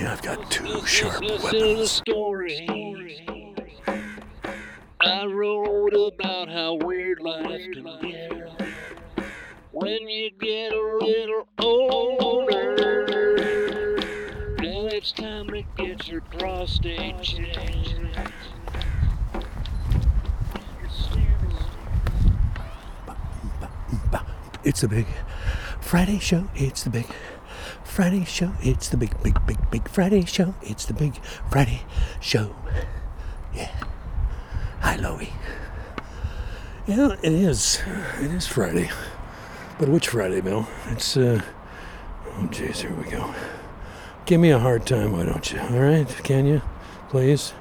suddenly I've got two sharp weapons. story I wrote about how weird life can get when you get a little older. Now it's time to get your prostate checked. It's the big Friday show. It's the big Friday show. It's the big, big, big, big Friday show. It's the big Friday show. Yeah. Hi, Loey. Yeah, it is. It is Friday. But which Friday, Bill? It's, uh, oh, jeez, here we go. Give me a hard time, why don't you? All right? Can you? Please?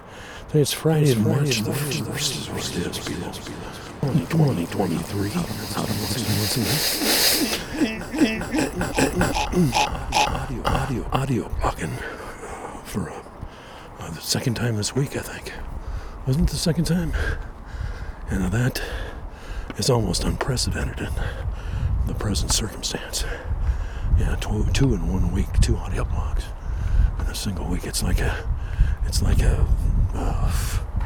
It's Friday, March the 1st. It is, Bill. 2023. audio, audio, audio logging for uh, uh, the second time this week, I think. Wasn't the second time? And that is almost unprecedented in the present circumstance. Yeah, two, two in one week, two audio blogs in a single week. It's like a, it's like a, uh,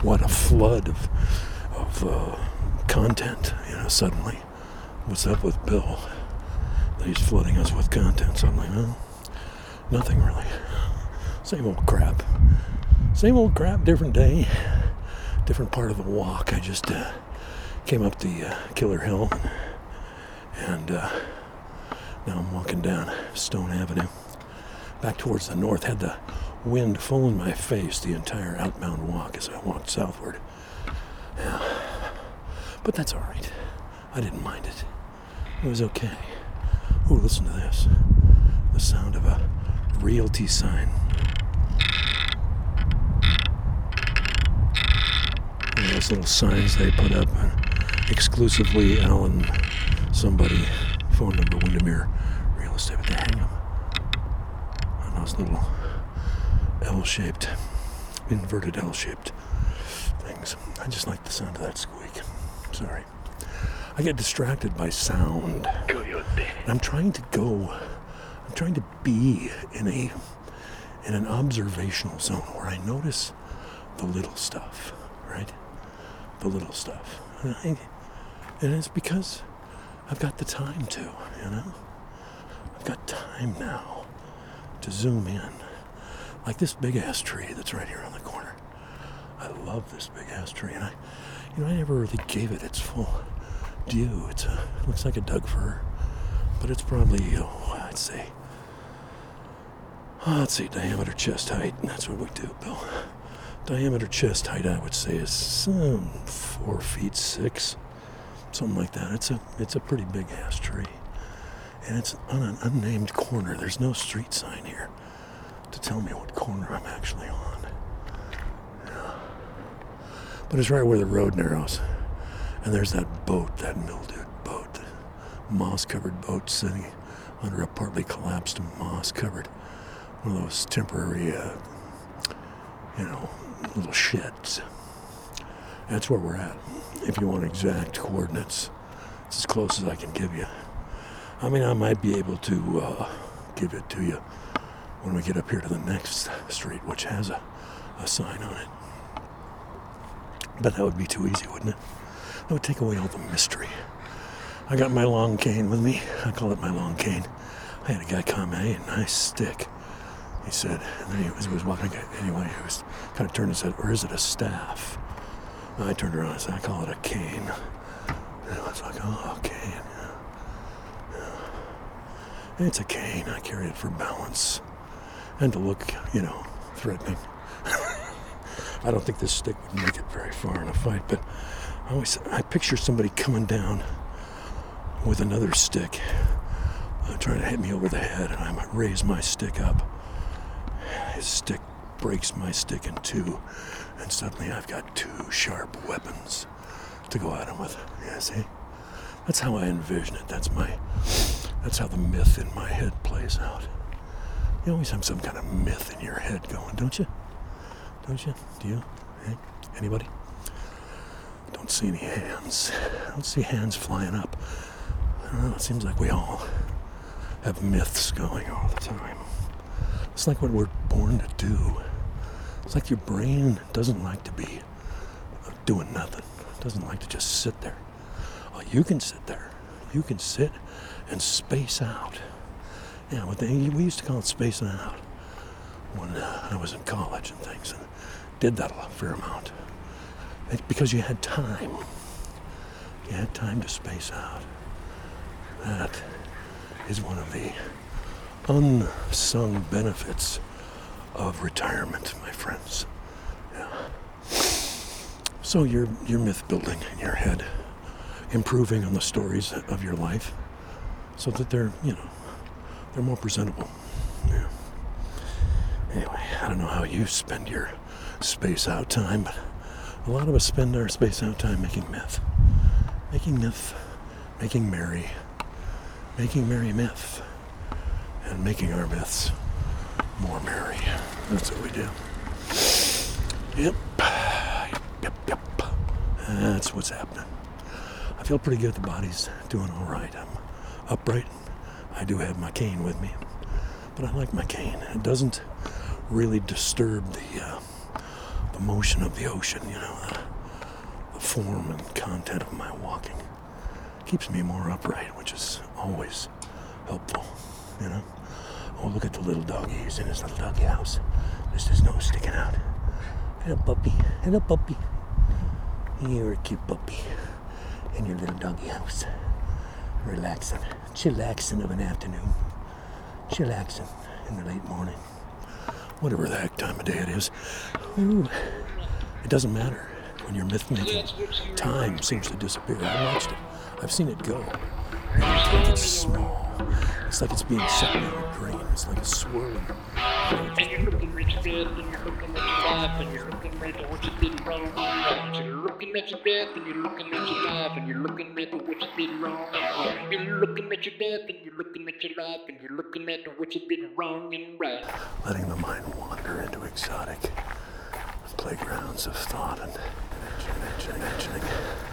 what a flood of, of uh, content. You know, suddenly, what's up with Bill? He's flooding us with content suddenly. Well, nothing really. Same old crap. Same old crap, different day, different part of the walk. I just uh, came up the uh, Killer Hill, and uh, now I'm walking down Stone Avenue, back towards the north. Had the wind full in my face the entire outbound walk as I walked southward. But that's all right. I didn't mind it. It was okay. Ooh, listen to this. The sound of a realty sign. Those little signs they put up uh, exclusively Alan somebody phone number Windermere real estate but they hang them on those little L-shaped inverted L-shaped things. I just like the sound of that squeak. Sorry. I get distracted by sound. And I'm trying to go I'm trying to be in a in an observational zone where I notice the little stuff, right? The little stuff. And, I, and it's because I've got the time to, you know? I've got time now to zoom in. Like this big ass tree that's right here on the corner. I love this big ass tree, and I, you know, I never really gave it its full due. It's a, it looks like a Doug fir, but it's probably, oh, I'd say, oh, let's say diameter chest height. That's what we do, Bill. Diameter chest height, I would say, is um, four feet six, something like that. It's a, it's a pretty big ass tree, and it's on an unnamed corner. There's no street sign here to tell me what corner I'm actually on. But it's right where the road narrows. And there's that boat, that mildewed boat, moss covered boat sitting under a partly collapsed moss covered, one of those temporary, uh, you know, little sheds. That's where we're at. If you want exact coordinates, it's as close as I can give you. I mean, I might be able to uh, give it to you when we get up here to the next street, which has a, a sign on it. But that would be too easy, wouldn't it? That would take away all the mystery. I got my long cane with me. I call it my long cane. I had a guy come, hey, a nice stick. He said, and then he was, was walking anyway. He was kind of turned and said, or is it a staff? And I turned around and said, I call it a cane. And I was like, oh, cane. Yeah. Yeah. It's a cane. I carry it for balance and to look, you know, threatening. I don't think this stick would make it very far in a fight, but I always I picture somebody coming down with another stick, uh, trying to hit me over the head, and I raise my stick up. His stick breaks my stick in two, and suddenly I've got two sharp weapons to go at him with. Yeah, see? That's how I envision it. That's my that's how the myth in my head plays out. You always have some kind of myth in your head going, don't you? Don't you? Do you? Hey? Anybody? Don't see any hands. I don't see hands flying up. I don't know. It seems like we all have myths going all the time. It's like what we're born to do. It's like your brain doesn't like to be doing nothing. It doesn't like to just sit there. Oh, you can sit there. You can sit and space out. Yeah, what they, we used to call it spacing out when uh, I was in college and things, and did that a fair amount. It's because you had time. You had time to space out. That is one of the unsung benefits of retirement, my friends. Yeah. So you're you're myth building in your head, improving on the stories of your life, so that they're you know they're more presentable. Yeah. Anyway, I don't know how you spend your space out time, but a lot of us spend our space out time making myth, making myth, making merry, making merry myth, and making our myths more merry. That's what we do. Yep. Yep, yep. That's what's happening. I feel pretty good. The body's doing all right. I'm upright. I do have my cane with me, but I like my cane. It doesn't really disturb the uh, motion of the ocean. You know, the, form and content of my walking keeps me more upright, which is always helpful. You know. Oh, look at the little doggy. He's in his little doggy house. Just his nose sticking out. And a puppy. And a puppy. You're a cute puppy in your little doggy house. Relaxing, chillaxing of an afternoon. Chillaxing in the late morning. Whatever the heck time of day it is. Ooh, it doesn't matter when you're myth making. Time seems to disappear. I watched it. I've seen it go. Like it's small. It's like it's being sucked down your brain. It's like it's swirling. And you're looking at your death, and you're looking at your life, and you're looking at what you did wrong and. You're looking at your death, and you're looking at your life, and you're looking at what you did wrong and. You're looking at your death, and you're looking at your life, and you're looking at what you did wrong and right. Letting the mind wander into exotic playgrounds of thought and imagining. imagining.